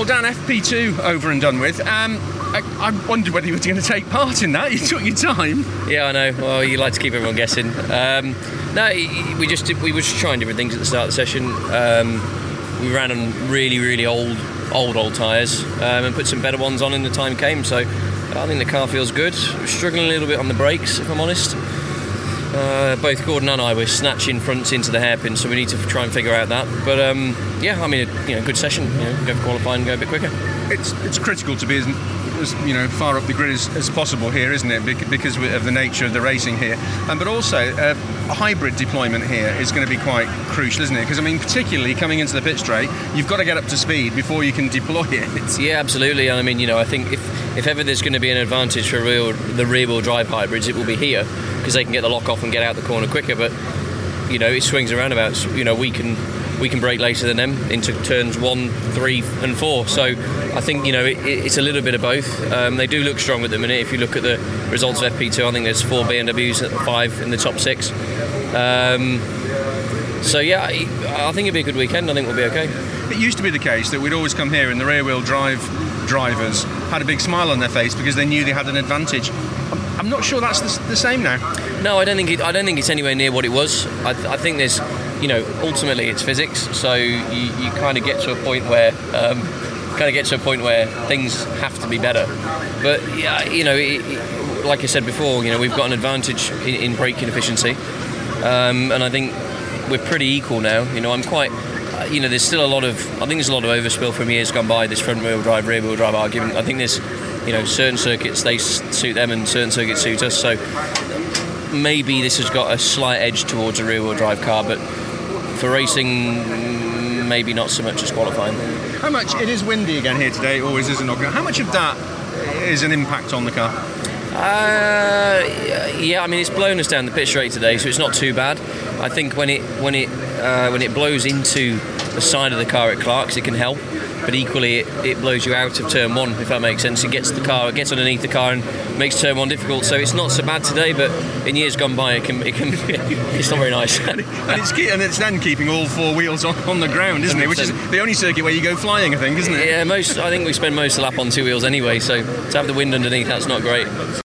Well, Dan, FP2 over and done with. Um, I, I wondered whether you were going to take part in that. You took your time. Yeah, I know. Well, you like to keep everyone guessing. Um, no, we just did, we were just trying different things at the start of the session. Um, we ran on really, really old, old, old tyres um, and put some better ones on, and the time came. So I think the car feels good. Struggling a little bit on the brakes, if I'm honest. Uh, both Gordon and I were snatching fronts into the hairpin, so we need to try and figure out that. But um, yeah, I mean, a, you know, good session. You know, go for qualifying, and go a bit quicker. It's it's critical to be as, as you know far up the grid as, as possible here, isn't it? Because of the nature of the racing here, um, but also uh, a hybrid deployment here is going to be quite crucial, isn't it? Because I mean, particularly coming into the pit straight, you've got to get up to speed before you can deploy it. Yeah, absolutely. And I mean, you know, I think if, if ever there's going to be an advantage for real, the rear wheel drive hybrids, it will be here because they can get the lock off and get out the corner quicker. But you know, it swings and roundabouts. You know, we can we can brake later than them into turns one, three, and four. So I think you know it, it's a little bit of both. Um, they do look strong at the minute. If you look at the results of FP2, I think there's four BMWs at five in the top six. Um, so yeah, I, think it'll be a good weekend. I think we'll be okay. It used to be the case that we'd always come here in the rear wheel drive drivers had a big smile on their face because they knew they had an advantage. I'm, not sure that's the, the same now. No, I don't think it, I don't think it's anywhere near what it was. I, I think there's, you know, ultimately it's physics. So you, you kind of get to a point where, um, kind of get to a point where things have to be better. But yeah, you know, it, it, like I said before, you know, we've got an advantage in, in braking efficiency, um, and I think we're pretty equal now. You know, I'm quite. You know, there's still a lot of. I think there's a lot of overspill from years gone by. This front wheel drive, rear wheel drive argument. I think there's, you know, certain circuits they suit them and certain circuits suit us. So maybe this has got a slight edge towards a rear wheel drive car, but for racing, maybe not so much as qualifying. How much? It is windy again here today. Always is in Ogden. How much of that is an impact on the car? Uh, yeah, I mean it's blown us down the pit straight today, so it's not too bad. I think when it when it uh, when it blows into the side of the car at Clark's, it can help. But equally, it, it blows you out of turn one, if that makes sense. It gets the car, it gets underneath the car, and makes turn one difficult. So it's not so bad today, but in years gone by, it can it can it's not very nice. and it's and it's then keeping all four wheels on, on the ground, isn't it? Which is the only circuit where you go flying, I think, isn't it? yeah, most I think we spend most of the lap on two wheels anyway. So to have the wind underneath, that's not great.